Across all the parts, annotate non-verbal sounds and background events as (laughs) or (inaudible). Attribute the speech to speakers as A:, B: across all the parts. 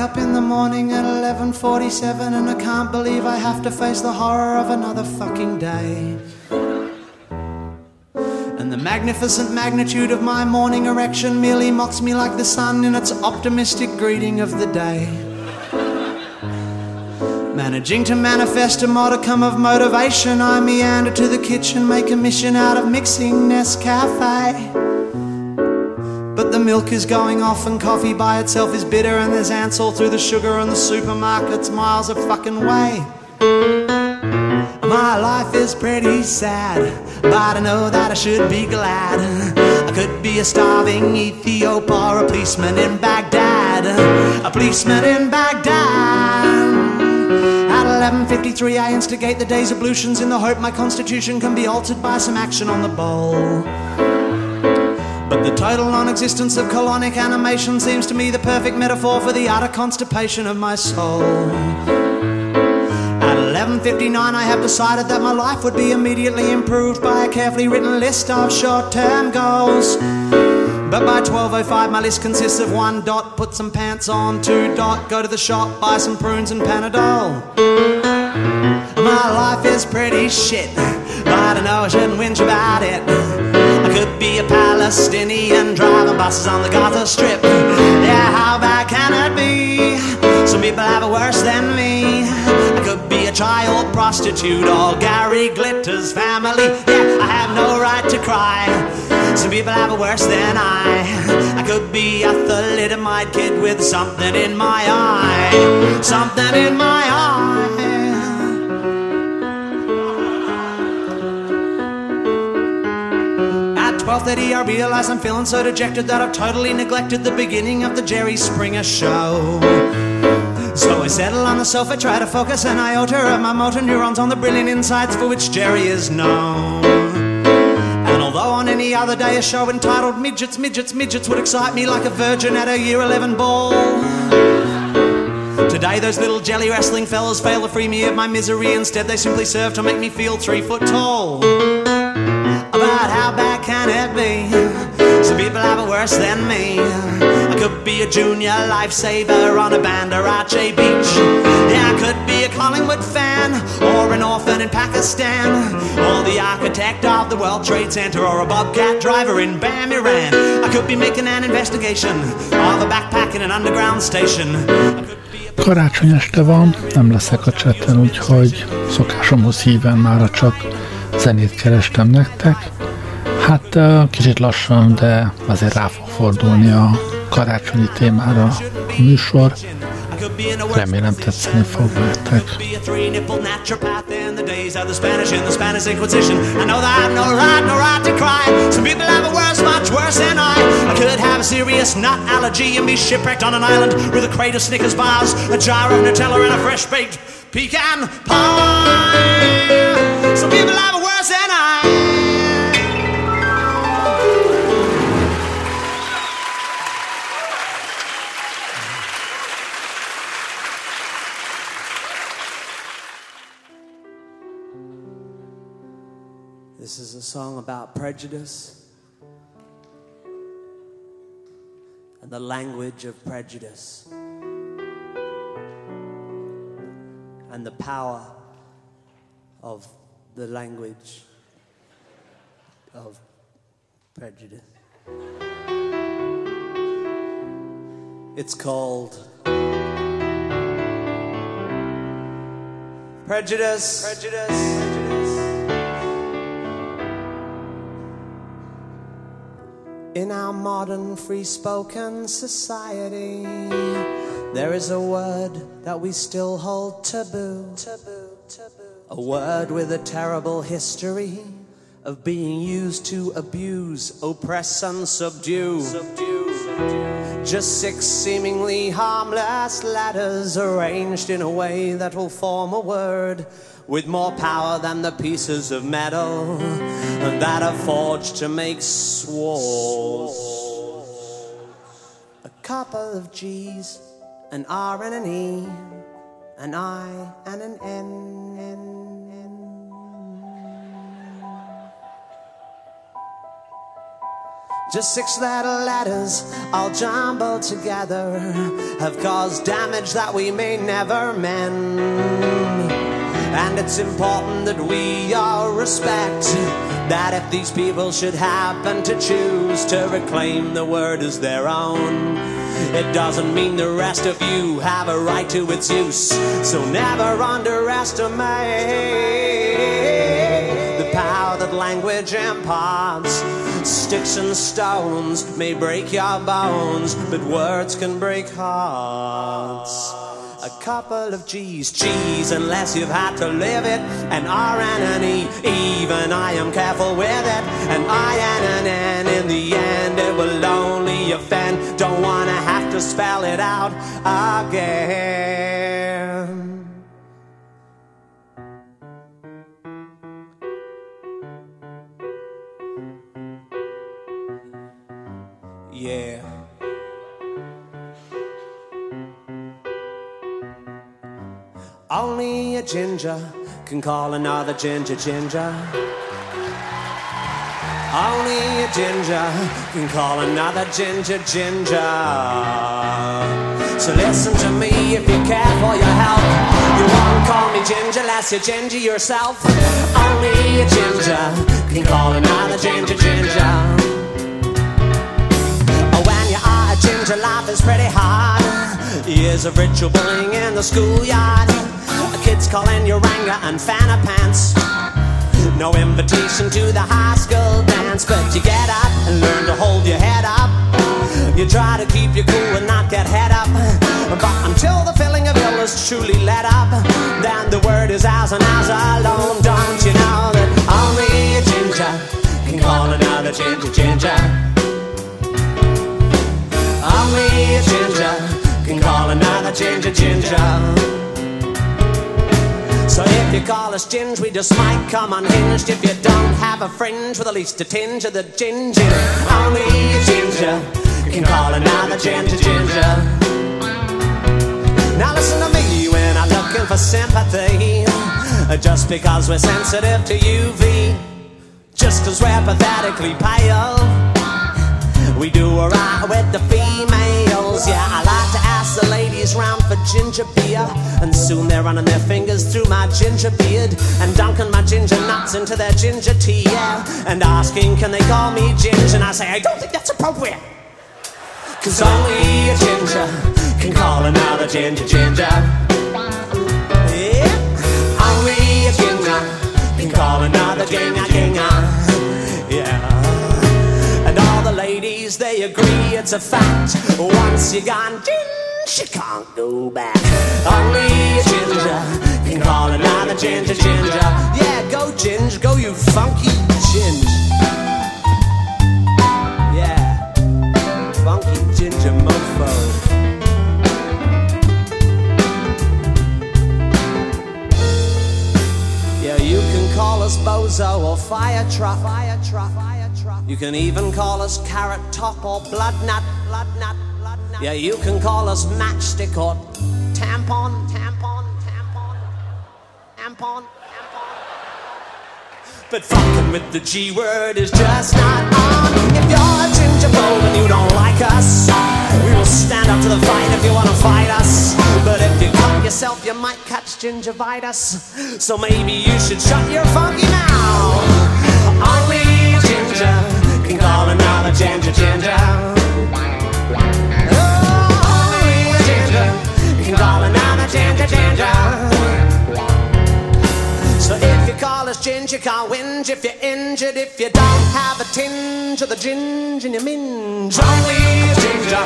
A: up in the morning at 11:47 and I can't believe I have to face the horror of another fucking day. The magnificent magnitude of my morning erection merely mocks me like the sun in its optimistic greeting of the day. Managing to manifest a modicum of motivation, I meander to the kitchen, make a mission out of mixing Nescafe. But the milk is going off and coffee by itself is bitter and there's ants all through the sugar and the supermarket's miles of fucking way. My life is pretty sad, but I know that I should be glad. I could be a starving Ethiop or a policeman in Baghdad. A policeman in Baghdad. At 11.53 I instigate the day's ablutions in the hope my constitution can be altered by some action on the bowl. But the total non existence of colonic animation seems to me the perfect metaphor for the utter constipation of my soul. At 11.59 I have decided that my life would be immediately improved by a carefully written list of short-term goals. But by 12.05 my list consists of one dot, put some pants on, two dot, go to the shop, buy some prunes and Panadol. My life is pretty shit, but I know I shouldn't whinge about it. I could be a Palestinian driving buses on the Gaza Strip. Yeah, how bad can it be? Some people have it worse than me. Child prostitute or Gary Glitter's family. Yeah, I have no right to cry. Some people have it worse than I. I could be a thalidomide kid with something in my eye. Something in my eye. At 12.30 I realize I'm feeling so dejected that I've totally neglected the beginning of the Jerry Springer show. So I settle on the sofa, try to focus an iota of my motor neurons on the brilliant insights for which Jerry is known. And although on any other day a show entitled Midgets, Midgets, Midgets would excite me like a virgin at a year 11 ball. Today those little jelly wrestling fellas fail to free me of my misery. Instead they simply serve to make me feel three foot tall. But how bad can it be? Some people have it worse than me. Could be a junior lifesaver on a Bandarache beach. Yeah, I could be a Collingwood fan, or an orphan in Pakistan, or the architect of the World Trade Center, or a bobcat driver in Bam, Iran. I could be making an investigation of a backpack in an underground station.
B: Karácsony este van, nem leszek a csetten, úgyhogy szokásomhoz híven már csak zenét kerestem nektek. Hát kicsit lassan, de azért rá fog fordulni a karácsonyi témára a műsor. Remélem tetszeni fog nektek.
A: serious nut allergy and be shipwrecked on an island with a crate of Snickers bars, a jar of Nutella, and a fresh baked pecan pie. Some people have it worse than I. song about prejudice and the language of prejudice and the power of the language of prejudice. It's called Prejudice. Prejudice. In our modern free spoken society, there is a word that we still hold taboo. Taboo, taboo. A word with a terrible history of being used to abuse, oppress, and subdue. subdue. Just six seemingly harmless letters arranged in a way that will form a word with more power than the pieces of metal that are forged to make swords. A couple of G's, an R and an E, an I and an N. N. Just six little letters all jumbled together have caused damage that we may never mend. And it's important that we all respect that if these people should happen to choose to reclaim the word as their own, it doesn't mean the rest of you have a right to its use. So never underestimate the power that language imparts. Sticks and stones may break your bones, but words can break hearts. A couple of G's, G's, unless you've had to live it. An R and an E, even I am careful with it. An I and an N, in the end it will only offend. Don't wanna have to spell it out again. Only a ginger can call another ginger ginger. Only a ginger can call another ginger ginger. So listen to me if you care for your health. You won't call me ginger unless you're ginger yourself. Only a ginger can call another ginger ginger. Oh, when you are a ginger, life is pretty hard. Years of ritual bullying in the schoolyard. Kids calling your Ranga and Fanta pants. No invitation to the high school dance, but you get up and learn to hold your head up. You try to keep your cool and not get head up. But until the feeling of ill is truly let up, then the word is ours and ours alone. Don't you know that only a ginger can call another ginger ginger? Only a ginger can call another ginger ginger. If you call us ginge, we just might come unhinged. If you don't have a fringe with at least a tinge of the ginger, only a ginger can call another ginger ginger. Now listen to me when I'm looking for sympathy. Just because we're sensitive to UV, just cause we're pathetically pale. We do alright with the females, yeah. I like to the ladies round for ginger beer, and soon they're running their fingers through my ginger beard and dunking my ginger nuts into their ginger tea, yeah. And asking, can they call me ginger? And I say, I don't think that's appropriate. Cause only a ginger can call another ginger ginger. Yeah, only a ginger can call another ginger ginger. Yeah. And all the ladies, they agree it's a fact. Once you're gone ginger, you can't go back. Only a ginger can call another ginger ginger. Yeah, go ginger, go you funky ginger. Yeah, funky ginger mofo. Yeah, you can call us bozo or. Fire truck. Fire truck. You can even call us carrot top or blood nut. Blood nut. Yeah, you can call us matchstick or tampon. Tampon. Tampon. Tampon. Tampon. But fucking with the G word is just not on. If you're a ginger bowl and you don't like us, we will stand up to the fight if you wanna fight us. But if you cut yourself, you might catch gingivitis. So maybe you should shut your funky mouth. Only ginger can call another ginger ginger. Call ginger, you can't whinge if you're injured. If you don't have a tinge of the ginger in your minge, only a ginger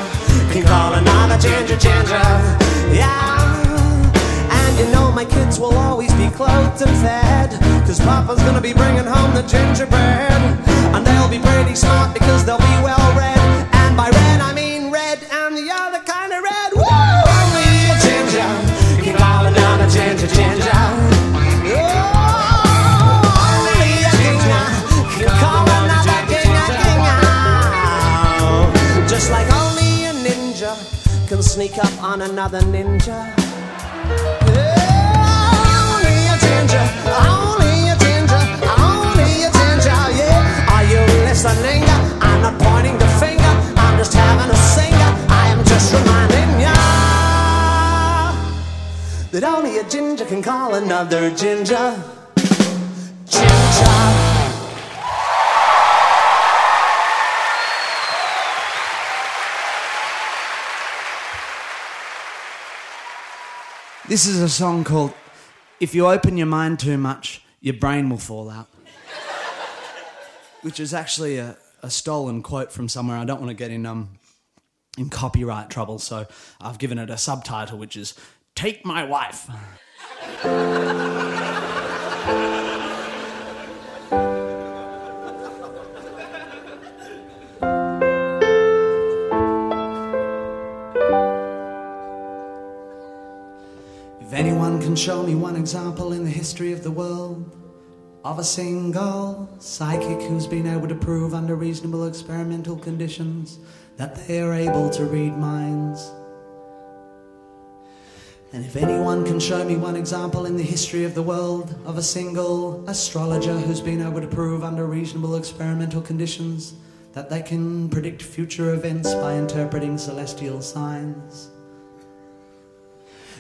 A: can call another ginger ginger. Yeah. And you know my kids will always be clothed and fed. Cause Papa's gonna be bringing home the gingerbread. And they'll be pretty smart because they'll be well read. Sneak up on another ninja. Only a ginger, only a ginger, only a ginger, yeah. Are you listening? I'm not pointing the finger, I'm just having a. I am just reminding that only a ginger can call another. Ginger. This is a song called If You Open Your Mind Too Much, Your Brain Will Fall Out. Which is actually a, a stolen quote from somewhere. I don't want to get in, um, in copyright trouble, so I've given it a subtitle which is Take My Wife. (laughs) show me one example in the history of the world of a single psychic who's been able to prove under reasonable experimental conditions that they are able to read minds. And if anyone can show me one example in the history of the world of a single astrologer who's been able to prove under reasonable experimental conditions that they can predict future events by interpreting celestial signs.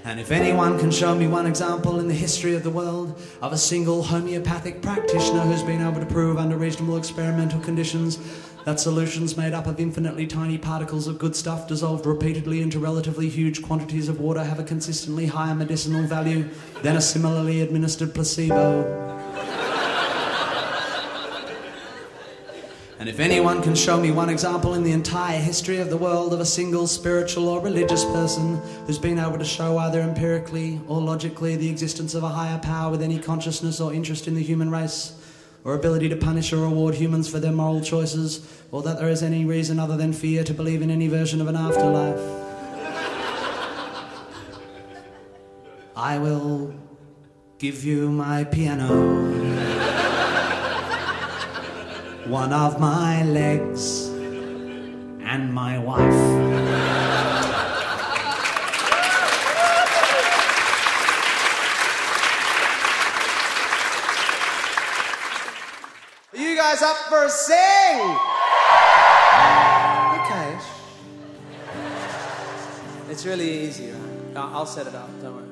A: And if anyone can show me one example in the history of the world of a single homeopathic practitioner who's been able to prove under reasonable experimental conditions that solutions made up of infinitely tiny particles of good stuff dissolved repeatedly into relatively huge quantities of water have a consistently higher medicinal value than a similarly administered placebo. And if anyone can show me one example in the entire history of the world of a single spiritual or religious person who's been able to show either empirically or logically the existence of a higher power with any consciousness or interest in the human race, or ability to punish or reward humans for their moral choices, or that there is any reason other than fear to believe in any version of an afterlife, I will give you my piano one of my legs and my wife. Are you guys up for a sing? Okay. It's really easy, right? I'll set it up, don't worry.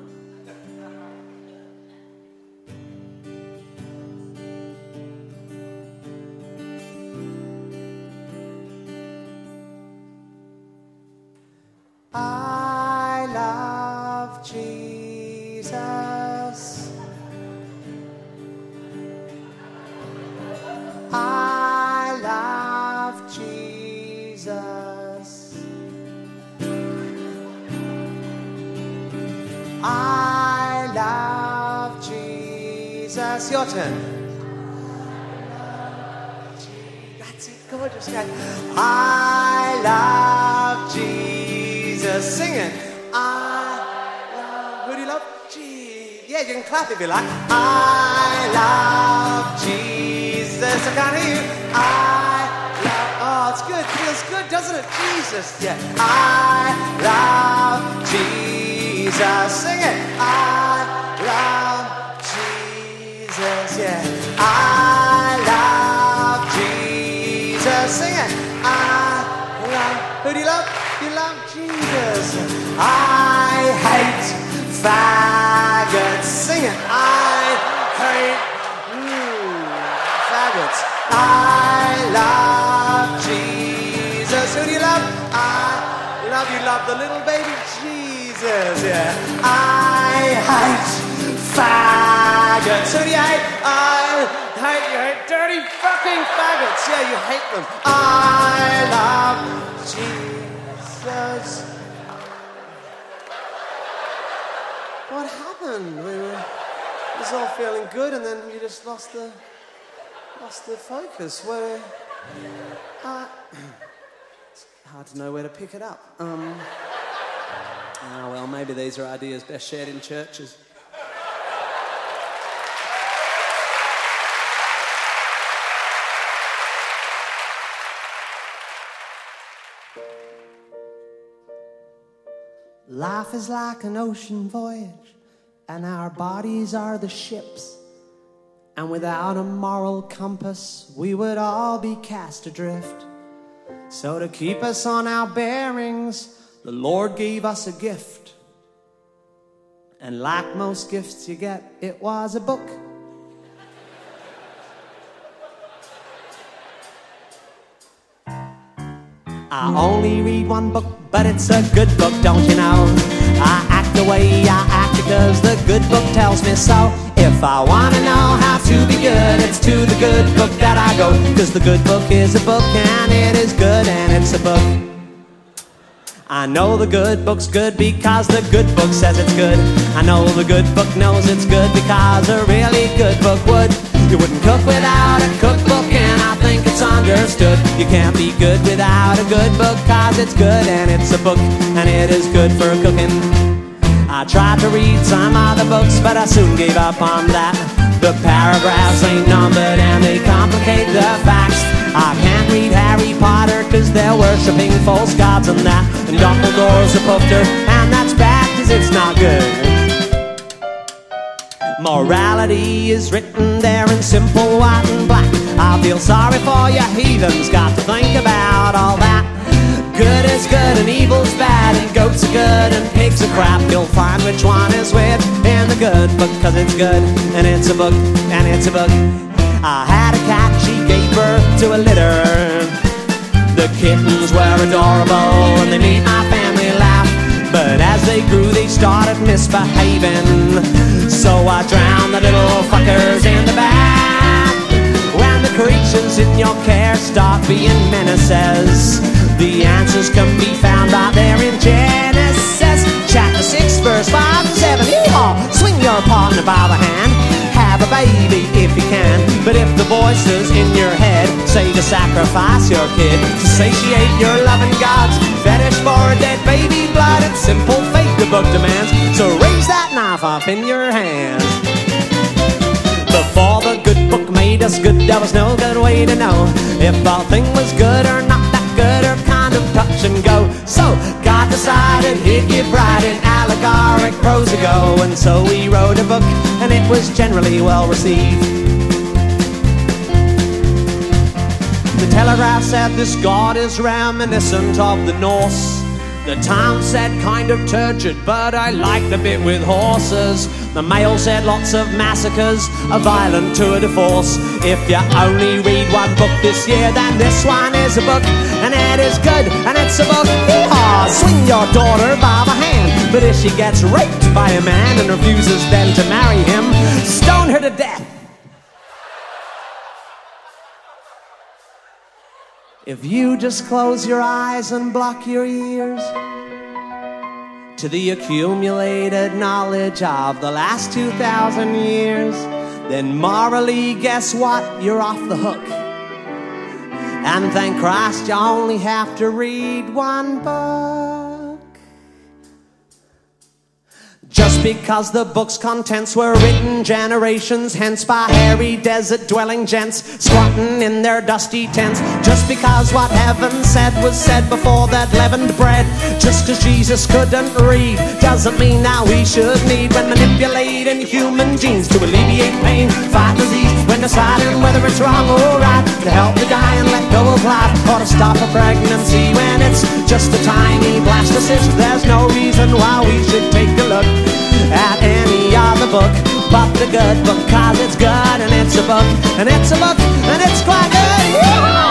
A: If you like. I love Jesus. I can't hear. I love. Oh, it's good. Feels good, doesn't it? Jesus. Yeah. I love Jesus. Sing it. I love Jesus. Yeah. I love Jesus. Sing it. I love. Who do you love? You love Jesus. I hate faggots. I love Jesus. Who do you love? I love you. Love the little baby Jesus. Yeah. I hate faggots. Who do you hate? I hate you. Hate dirty fucking faggots. Yeah, you hate them. I love Jesus. What happened? We were was all feeling good, and then you just lost the lost the focus. Where? Uh, it's (clears throat) hard to know where to pick it up. Um, oh well, maybe these are ideas best shared in churches. Life is like an ocean voyage, and our bodies are the ships. And without a moral compass, we would all be cast adrift. So, to keep us on our bearings, the Lord gave us a gift. And like most gifts you get, it was a book. I only read one book, but it's a good book, don't you know? I act the way I act because the good book tells me so. If I wanna know how to be good, it's to the good book that I go. Cause the good book is a book and it is good and it's a book. I know the good book's good because the good book says it's good. I know the good book knows it's good because a really good book would. You wouldn't cook without a cookbook and I think it's understood. You can't be good without a good book, cause it's good and it's a book, and it is good for cooking. I tried to read some other books, but I soon gave up on that. The paragraphs ain't numbered and they complicate the facts. I can't read Harry Potter cause they're worshipping false gods and that. And Dumbledore's a poofter, and that's bad cause it's not good. Morality is written there in simple white and black. I feel sorry for you heathens, got to think about all that. Good is good and evil's bad, and goats are good and pigs are crap. You'll find which one is which in the good book, cause it's good, and it's a book, and it's a book. I had a cat, she gave birth to a litter. The kittens were adorable, and they made my family laugh. But as they grew, they started misbehaving. So I drowned the little fuckers in the bath. Creatures in your care start being menaces, the answers can be found right there in Genesis. Chapter 6, verse 5 and 7. Yeehaw! Swing your partner by the hand. Have a baby if you can. But if the voices in your head say to sacrifice your kid, to satiate your loving gods, fetish for a dead baby blood, and simple faith the book demands. So raise that knife up in your hand. There was no good way to know if all thing was good or not that good or kind of touch and go. So God decided he'd give writing allegoric prose ago, and so he wrote a book, and it was generally well received. The Telegraph said this god is reminiscent of the Norse. The town said kind of turgid, but I like the bit with horses. The mail said lots of massacres, a violent tour de force. If you only read one book this year, then this one is a book, and it is good, and it's a book. Yeehaw! Swing your daughter by the hand, but if she gets raped by a man and refuses then to marry him, stone her to death. If you just close your eyes and block your ears to the accumulated knowledge of the last 2,000 years, then morally, guess what? You're off the hook. And thank Christ you only have to read one book. Just because the book's contents were written generations hence by hairy desert dwelling gents squatting in their dusty tents. Just because what heaven said was said before that leavened bread. Just because Jesus couldn't read doesn't mean now we should need when manipulating human genes to alleviate pain, fight disease, when deciding whether it's wrong or right, to help the guy and let go of life, or to stop a pregnancy when it's just a tiny blastocyst. There's no reason why we but the good book cause it's good and it's a book and it's a book and it's quite good yeah!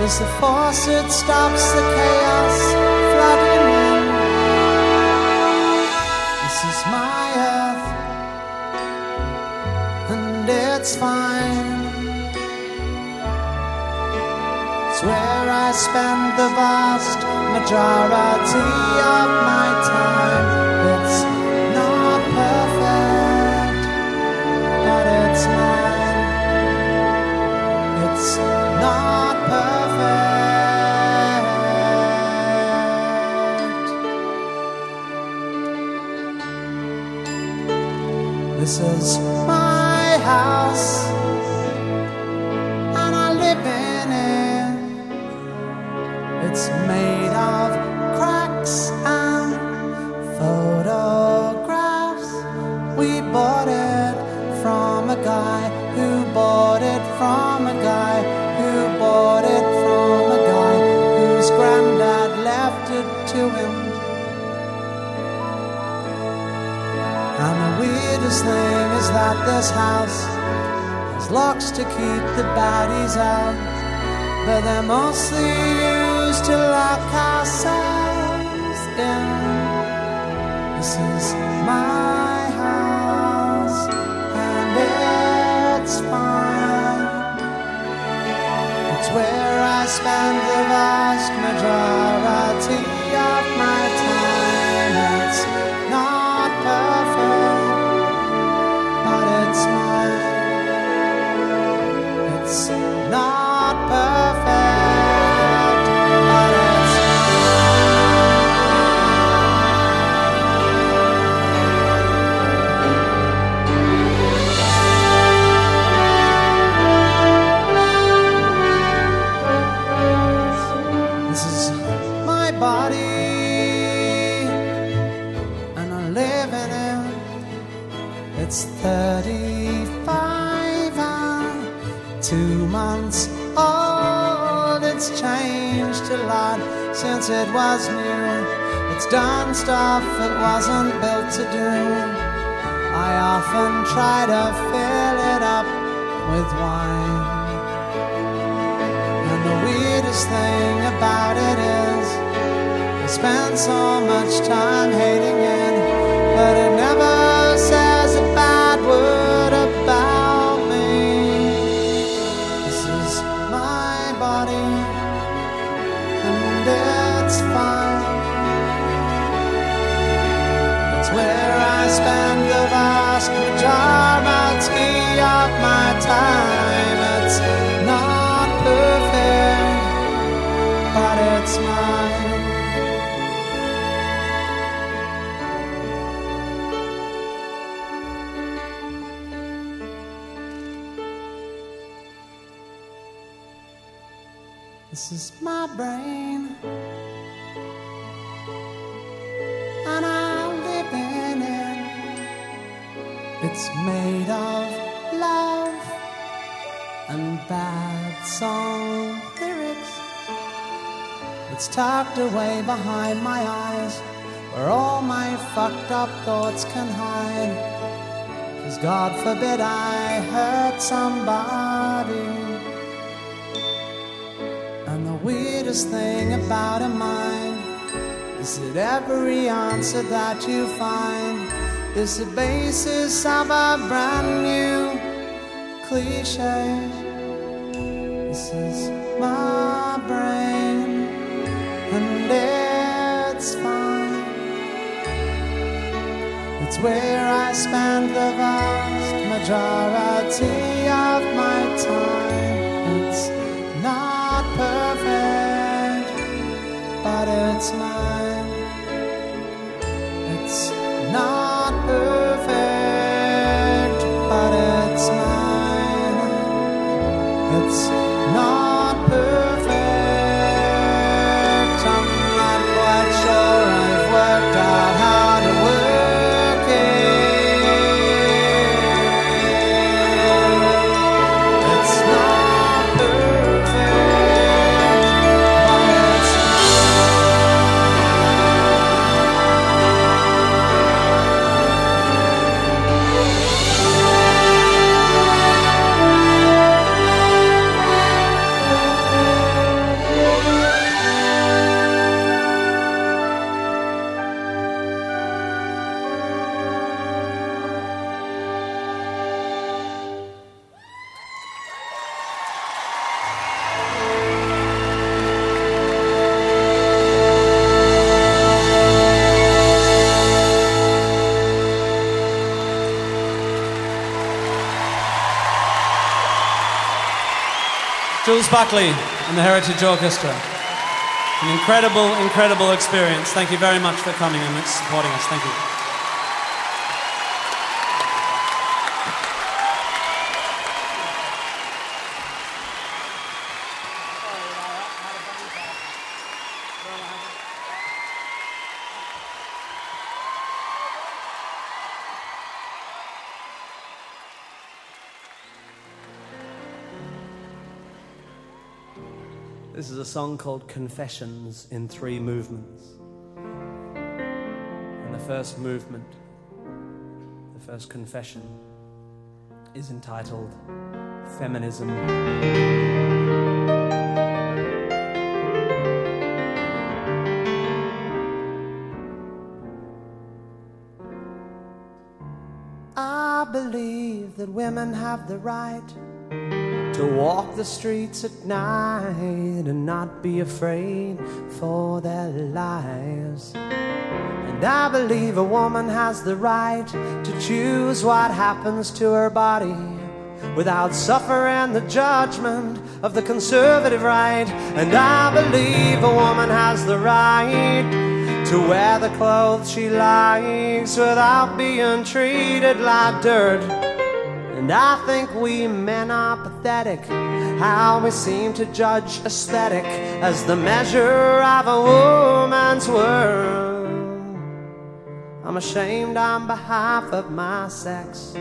A: Is the that stops the chaos flooding in. This is my earth, and it's fine. It's where I spend the vast majority of my time. This is my house, thing is that this house has locks to keep the baddies out, but they're mostly used to lock ourselves in. This is my house, and it's fine. It's where I spend the vast majority of and bad song lyrics. It's tucked away behind my eyes, where all my fucked up thoughts can hide. Cause God forbid I hurt somebody. And the weirdest thing about a mind is that every answer that you find is the basis of a brand new cliche. This is my brain, and it's fine. It's where I spend the vast majority of my time. It's not perfect, but it's mine. Buckley and the Heritage Orchestra. An incredible, incredible experience. Thank you very much for coming and supporting us. Thank you. Song called Confessions in three movements. And the first movement, the first confession, is entitled Feminism. I believe that women have the right to walk the streets at night and not be afraid for their lives. And I believe a woman has the right to choose what happens to her body without suffering the judgment of the conservative right. And I believe a woman has the right to wear the clothes she likes without being treated like dirt. And I think we men are pathetic, how we seem to judge aesthetic as the measure of a woman's worth. I'm ashamed on behalf of my sex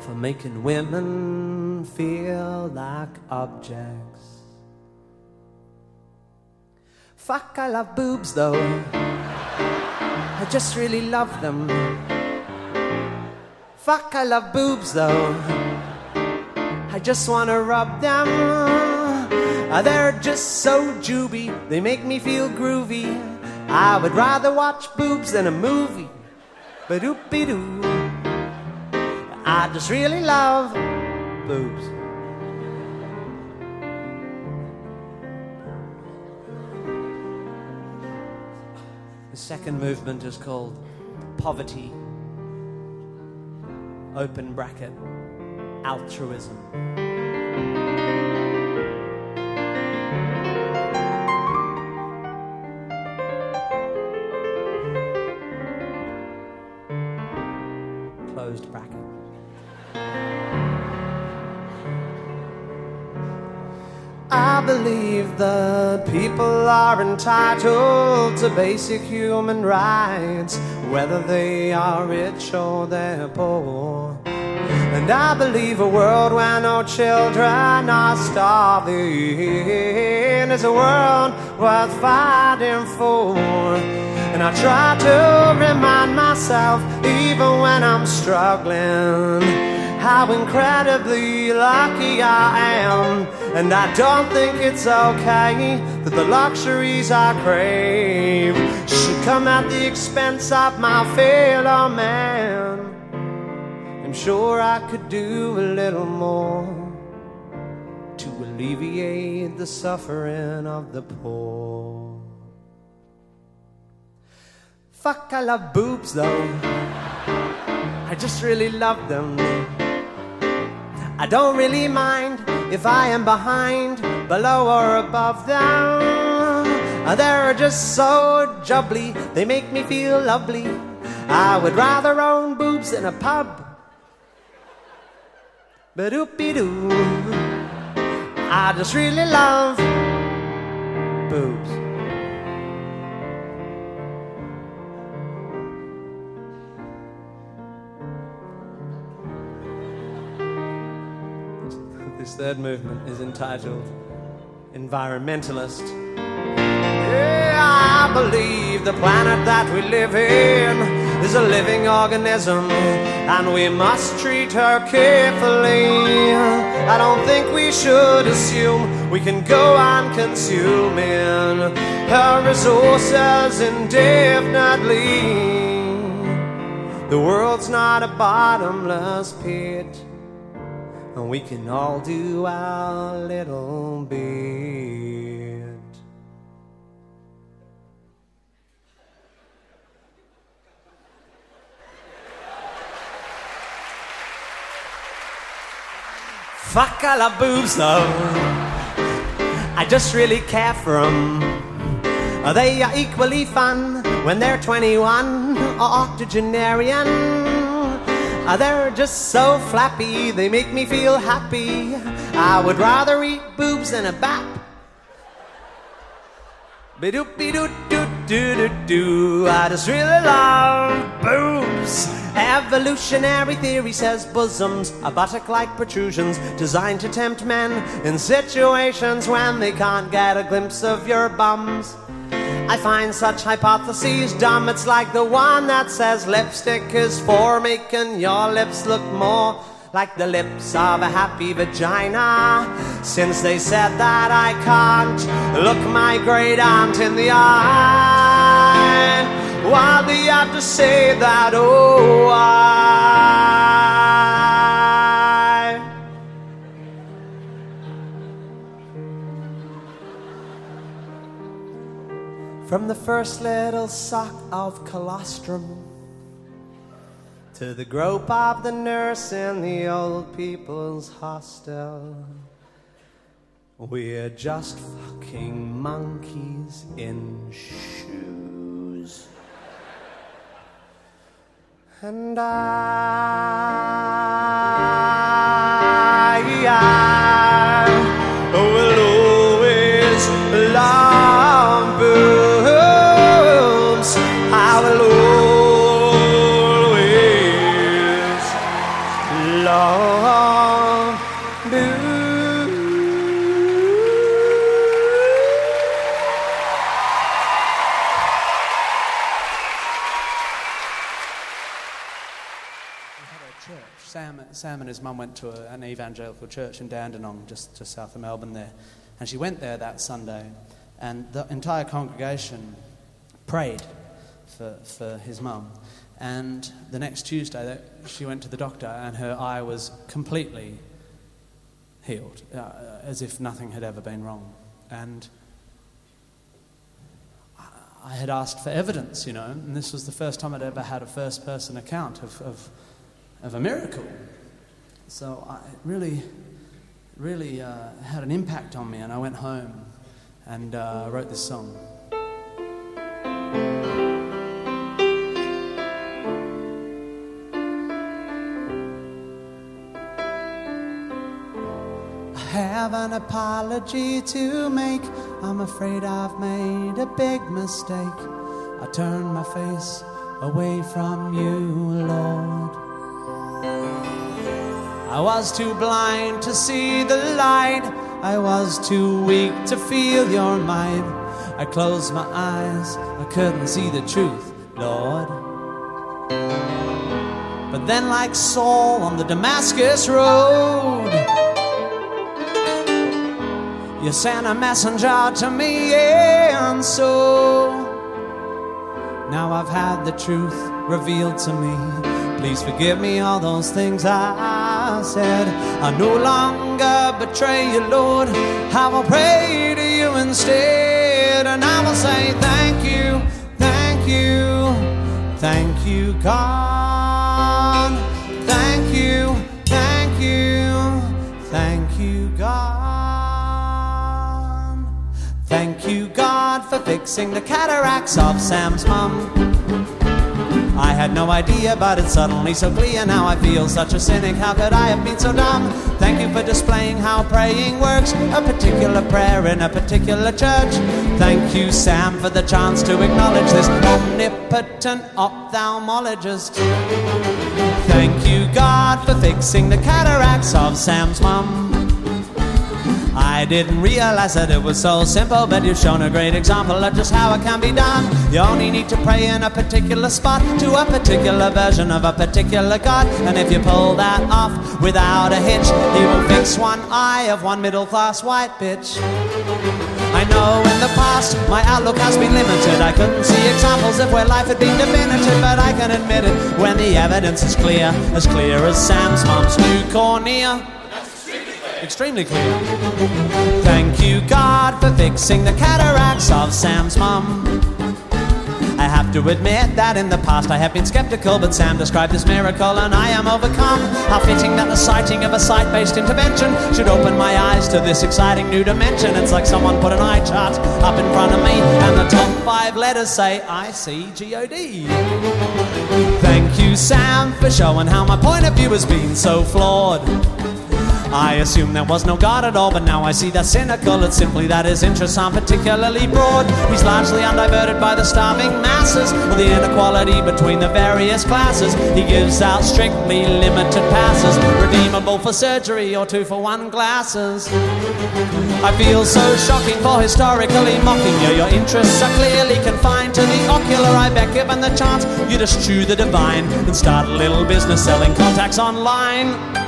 A: for making women feel like objects. Fuck, I love boobs though. I just really love them. Fuck, I love boobs though. I just wanna rub them. Uh, they're just so juby, they make me feel groovy. I would rather watch boobs than a movie. But oopie doo. I just really love boobs. The second movement is called Poverty open bracket, altruism. Closed bracket. I believe people are entitled to basic human rights, whether they are rich or they're poor. And I believe a world where no children are starving is a world worth fighting for. And I try to remind myself, even when I'm struggling how incredibly lucky I am. And I don't think it's okay that the luxuries I crave should come at the expense of my fellow man. I'm sure I could do a little more to alleviate the suffering of the poor. Fuck, I love boobs though. I just really love them. I don't really mind if I am behind, below, or above them. They're just so jubbly, they make me feel lovely. I would rather own boobs than a pub. But oopie doo. I just really love boobs. Third movement is entitled Environmentalist. Yeah, I believe the planet that we live in is a living organism and we must treat her carefully. I don't think we should assume we can go on consuming her resources indefinitely. The world's not a bottomless pit and we can all do our little bit. Fuck, I love boobs though. I just really care for them. They are equally fun when they're 21 or octogenarian. Uh, they're just so flappy, they make me feel happy. I would rather eat boobs than a bap. Be-doop, be-doop, doo doo doo doo. I just really love boobs. Evolutionary theory says bosoms are buttock like protrusions designed to tempt men in situations when they can't get a glimpse of your bums. I find such hypotheses dumb. It's like the one that says lipstick is for making your lips look more like the lips of a happy vagina. Since they said that I can't look my great aunt in the eye, why do you have to say that? Oh, I. From the first little sock of colostrum to the grope of the nurse in the old people's hostel. We're just fucking monkeys in shoes. And I, I will I will always love
C: church. Sam, Sam and his mum went to a, an evangelical church in Dandenong, just, just south of Melbourne there. And she went there that Sunday, and the entire congregation prayed for, for his mum. And the next Tuesday, she went to the doctor, and her eye was completely healed, uh, as if nothing had ever been wrong. And I- I had asked for evidence, you know, and this was the first time I'd ever had a first person account of, of, of a miracle. So I, it really, really uh, had an impact on me, and I went home and uh, wrote this song. Have an apology to make. I'm afraid I've made a big mistake. I turned my face away from you, Lord. I was too blind to see the light. I was too weak to feel your might. I closed my eyes, I couldn't see the truth, Lord. But then, like Saul on the Damascus Road, you sent a messenger to me, and so now I've had the truth revealed to me. Please forgive me all those things I said. I no longer betray you, Lord. I will pray to you instead, and I will say thank you, thank you, thank you, God. For fixing the cataracts of Sam's mum.
A: I had no idea, but it's suddenly so clear now. I feel such a cynic. How could I have been so dumb? Thank you for displaying how praying works. A particular prayer in a particular church. Thank you, Sam, for the chance to acknowledge this omnipotent ophthalmologist. Thank you, God, for fixing the cataracts of Sam's mum. I didn't realize that it was so simple, but you've shown a great example of just how it can be done. You only need to pray in a particular spot to a particular version of a particular God, and if you pull that off without a hitch, he will fix one eye of one middle class white bitch. I know in the past my outlook has been limited. I couldn't see examples of where life had been definitive, but I can admit it when the evidence is clear, as clear as Sam's mom's new cornea extremely clear. Thank you, God, for fixing the cataracts of Sam's mum. I have to admit that in the past I have been skeptical, but Sam described this miracle and I am overcome. How fitting that the sighting of a sight based intervention should open my eyes to this exciting new dimension. It's like someone put an eye chart up in front of me and the top five letters say I C G O D. Thank you, Sam, for showing how my point of view has been so flawed. I assumed there was no God at all, but now I see that cynical. It's simply that his interests aren't particularly broad. He's largely undiverted by the starving masses or the inequality between the various classes. He gives out strictly limited passes, redeemable for surgery or two for one glasses. I feel so shocking for historically mocking you. Your interests are clearly confined to the ocular. I bet given the chance, you just chew the divine and start a little business selling contacts online.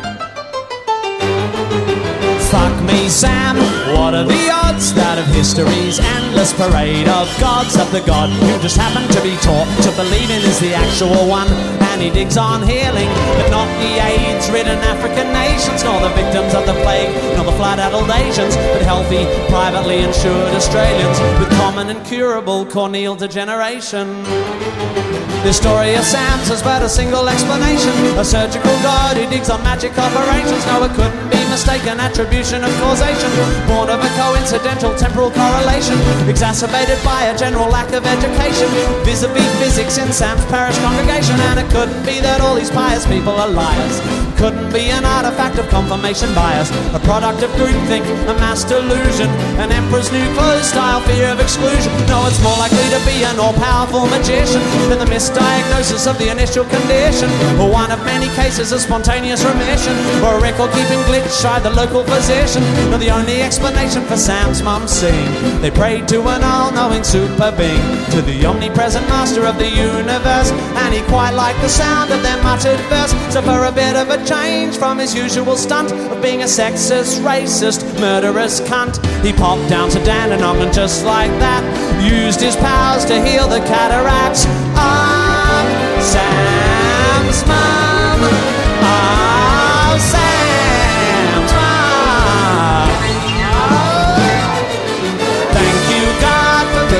A: Fuck me, Sam. What are the odds that of history's endless parade of gods that the God who just happened to be taught to believe in is the actual one? And he digs on healing, but not the AIDS ridden African nations, nor the victims of the plague, nor the flood addled Asians, but healthy, privately insured Australians with common and curable corneal degeneration. The story of Sam's has but a single explanation. A surgical god who digs on magic operations. No, it couldn't be mistaken. Attribution of causation. Born of a coincidental temporal correlation. Exacerbated by a general lack of education. Vis-a-vis physics in Sam's parish congregation. And it couldn't be that all these pious people are liars. Couldn't be an artifact of confirmation bias. A product of groupthink. A mass delusion. An emperor's new clothes style. Fear of exclusion. No, it's more likely to be an all-powerful magician than the misdiagnosis of the initial condition, or one of many cases of spontaneous remission, or a record keeping glitch by the local physician. No, the only explanation for Sam's mum scene. They prayed to an all knowing super being, to the omnipresent master of the universe, and he quite liked the sound of their muttered verse. So, for a bit of a change from his usual stunt of being a sexist, racist, murderous cunt, he popped down to Dandenong and just like that, used his powers to heal the cataracts. of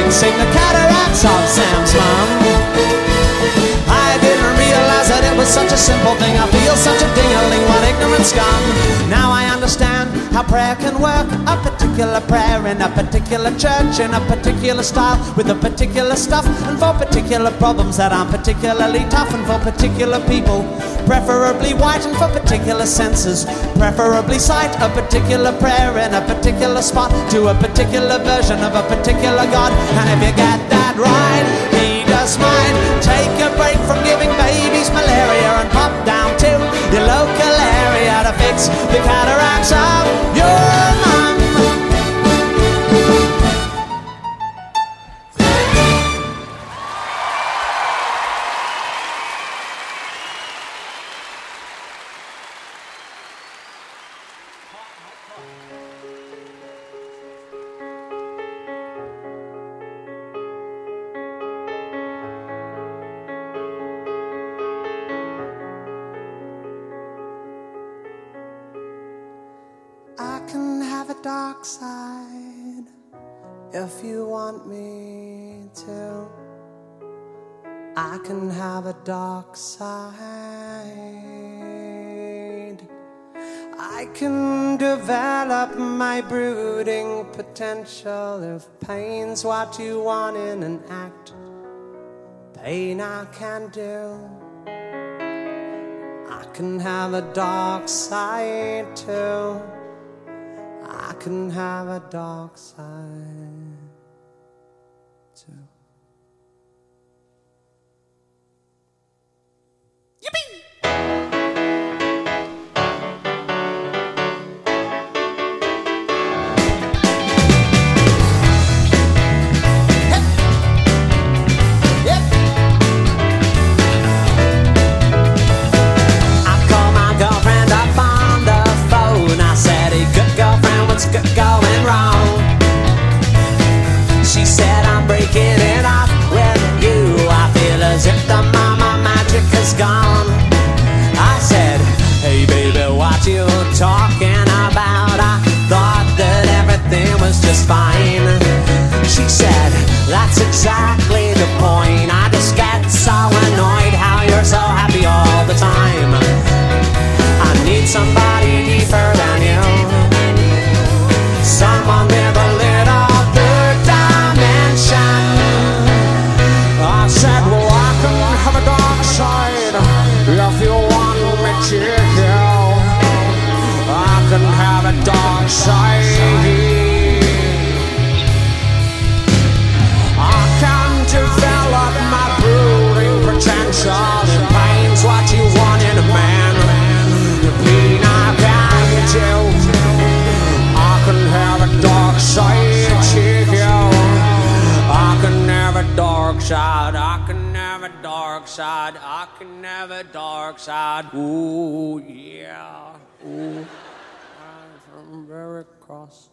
A: For fixing the cataracts of Sam's mum. I didn't realize that it was such a simple thing. I feel such a ding-a-ling, what ignorant scum. Now I understand how prayer can work. A particular prayer in a particular church, in a particular style, with a particular stuff, and for particular problems that aren't particularly tough, and for particular people, preferably white, and for particular senses, preferably sight. A particular prayer in a particular spot to a particular version of a particular God. And if you get that right, he does mine. Take a break from giving babies malaria and pop down to your local area to fix the cataracts of your if you want me to. I can have a dark side. I can develop my brooding potential if pain's what you want in an act. pain I can do. I can have a dark side too. Can have a dark side just fine. She said, That's exactly the point. I just get so annoyed how you're so happy all the time. I need somebody deeper than you. Someone with a little third dimension. I said, Well, I can have a dark side if you want me to. I can have a dark side. Side. I can have a dark side. I can have a dark side. Ooh, yeah. Ooh. I'm very cross.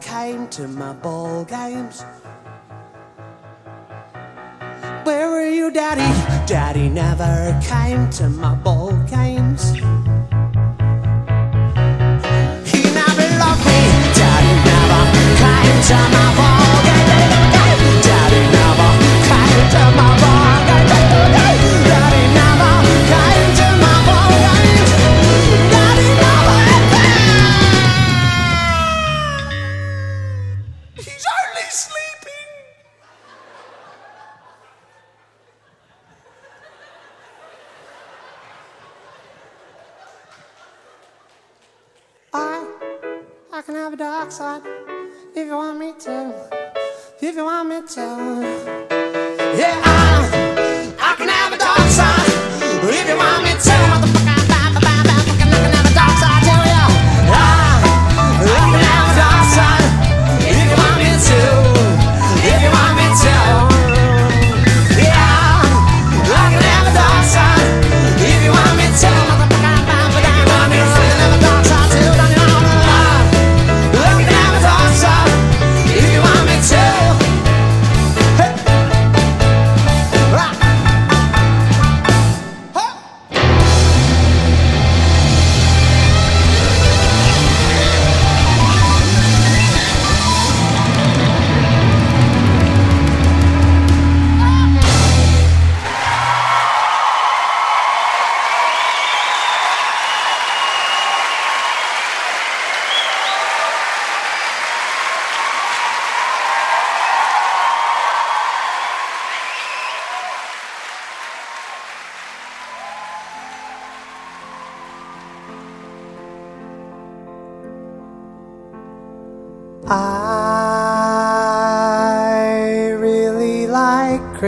A: Came to my ball games. Where were you, Daddy? Daddy never came to my ball games. He never loved me. Daddy never came to my have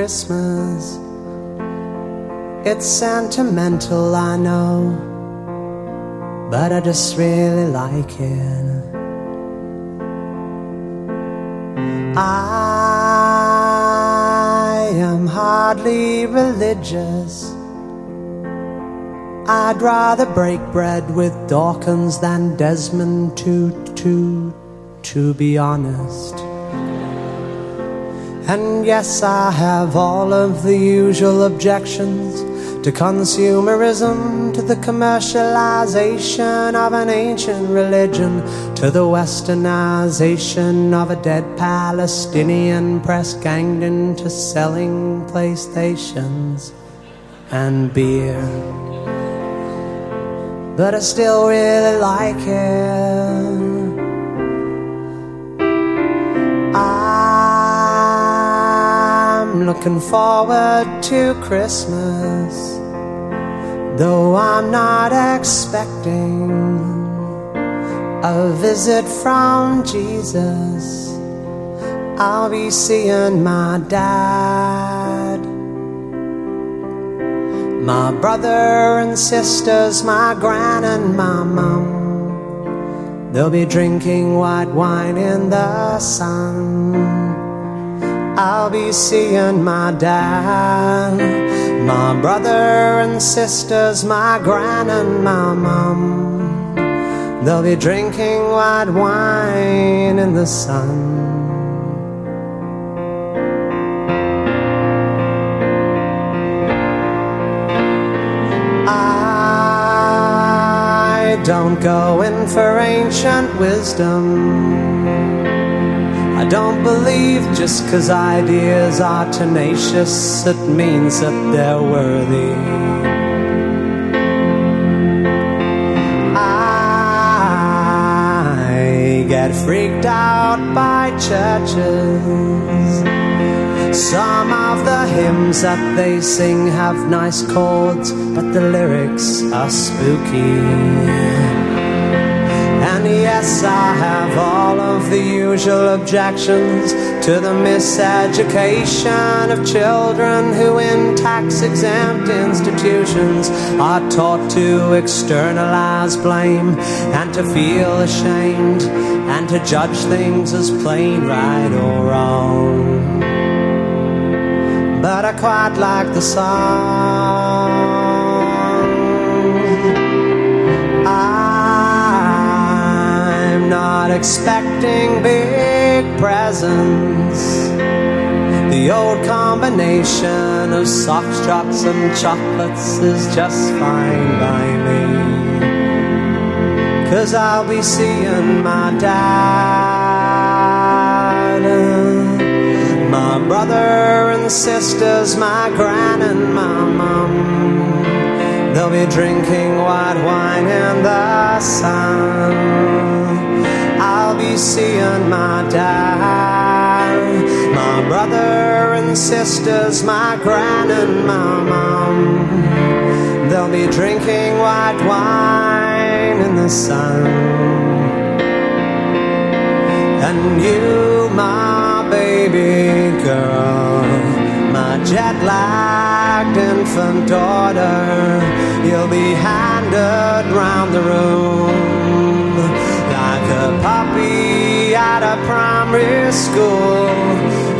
A: Christmas. It's sentimental, I know, but I just really like it. I am hardly religious. I'd rather break bread with Dawkins than Desmond Tutu, to be honest. And yes, I have all of the usual objections to consumerism, to the commercialization of an ancient religion, to the westernization of a dead Palestinian press ganged into selling PlayStations and beer. But I still really like it. Looking forward to Christmas, though I'm not expecting a visit from Jesus. I'll be seeing my dad, my brother and sisters, my gran and my mum. They'll be drinking white wine in the sun. I'll be seeing my dad, my brother and sisters, my gran and my mum. They'll be drinking white wine in the sun. I don't go in for ancient wisdom. I don't believe just because ideas are tenacious, it means that they're worthy. I get freaked out by churches. Some of the hymns that they sing have nice chords, but the lyrics are spooky. And yes, I have all of the usual objections to the miseducation of children who, in tax exempt institutions, are taught to externalize blame and to feel ashamed and to judge things as plain right or wrong. But I quite like the song. Not expecting big presents. The old combination of socks, drops, and chocolates is just fine by me. Cause I'll be seeing my dad, my brother and sisters, my gran and my mum. They'll be drinking white wine in the sun. Seeing my dad my brother and sisters, my gran and my mom. They'll be drinking white wine in the sun. And you, my baby girl, my jet lagged infant daughter, you'll be handed round the room at a primary school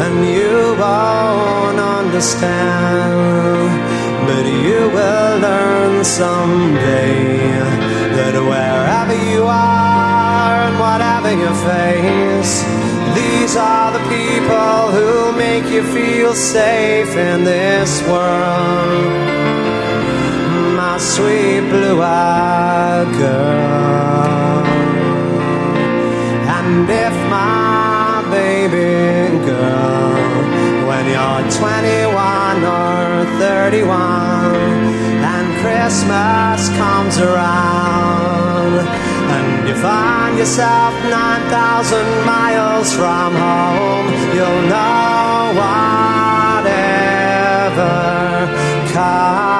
A: and you won't understand. But you will learn someday that wherever you are and whatever you face, these are the people who make you feel safe in this world. My sweet blue eyed girl. Girl when you're 21 or 31 and Christmas comes around and you find yourself 9,000 miles from home, you'll know whatever comes.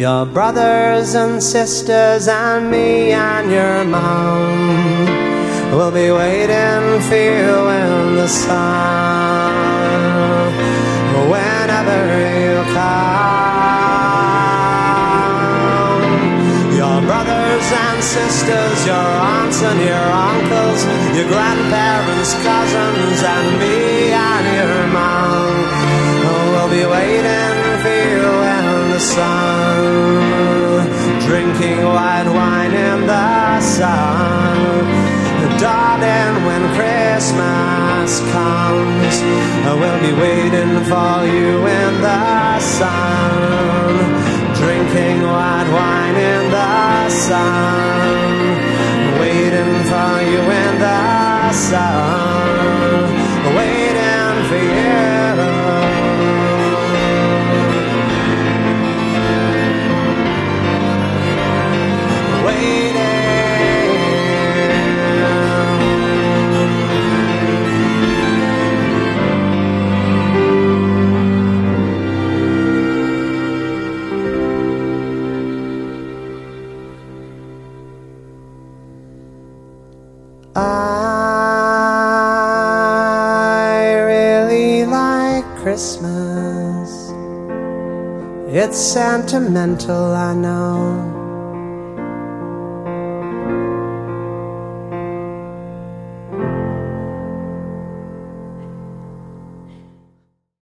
A: Your brothers and sisters and me and your mom will be waiting for you in the sun. Whenever you come. Your brothers and sisters, your aunts and your uncles, your grandparents, cousins, and me and your mom. Will be waiting for you in the sun, drinking white wine in the sun darling, when Christmas comes, I will be waiting for you in the sun, drinking white wine in the sun, waiting for you in the sun, waiting for you. It's sentimental, I know.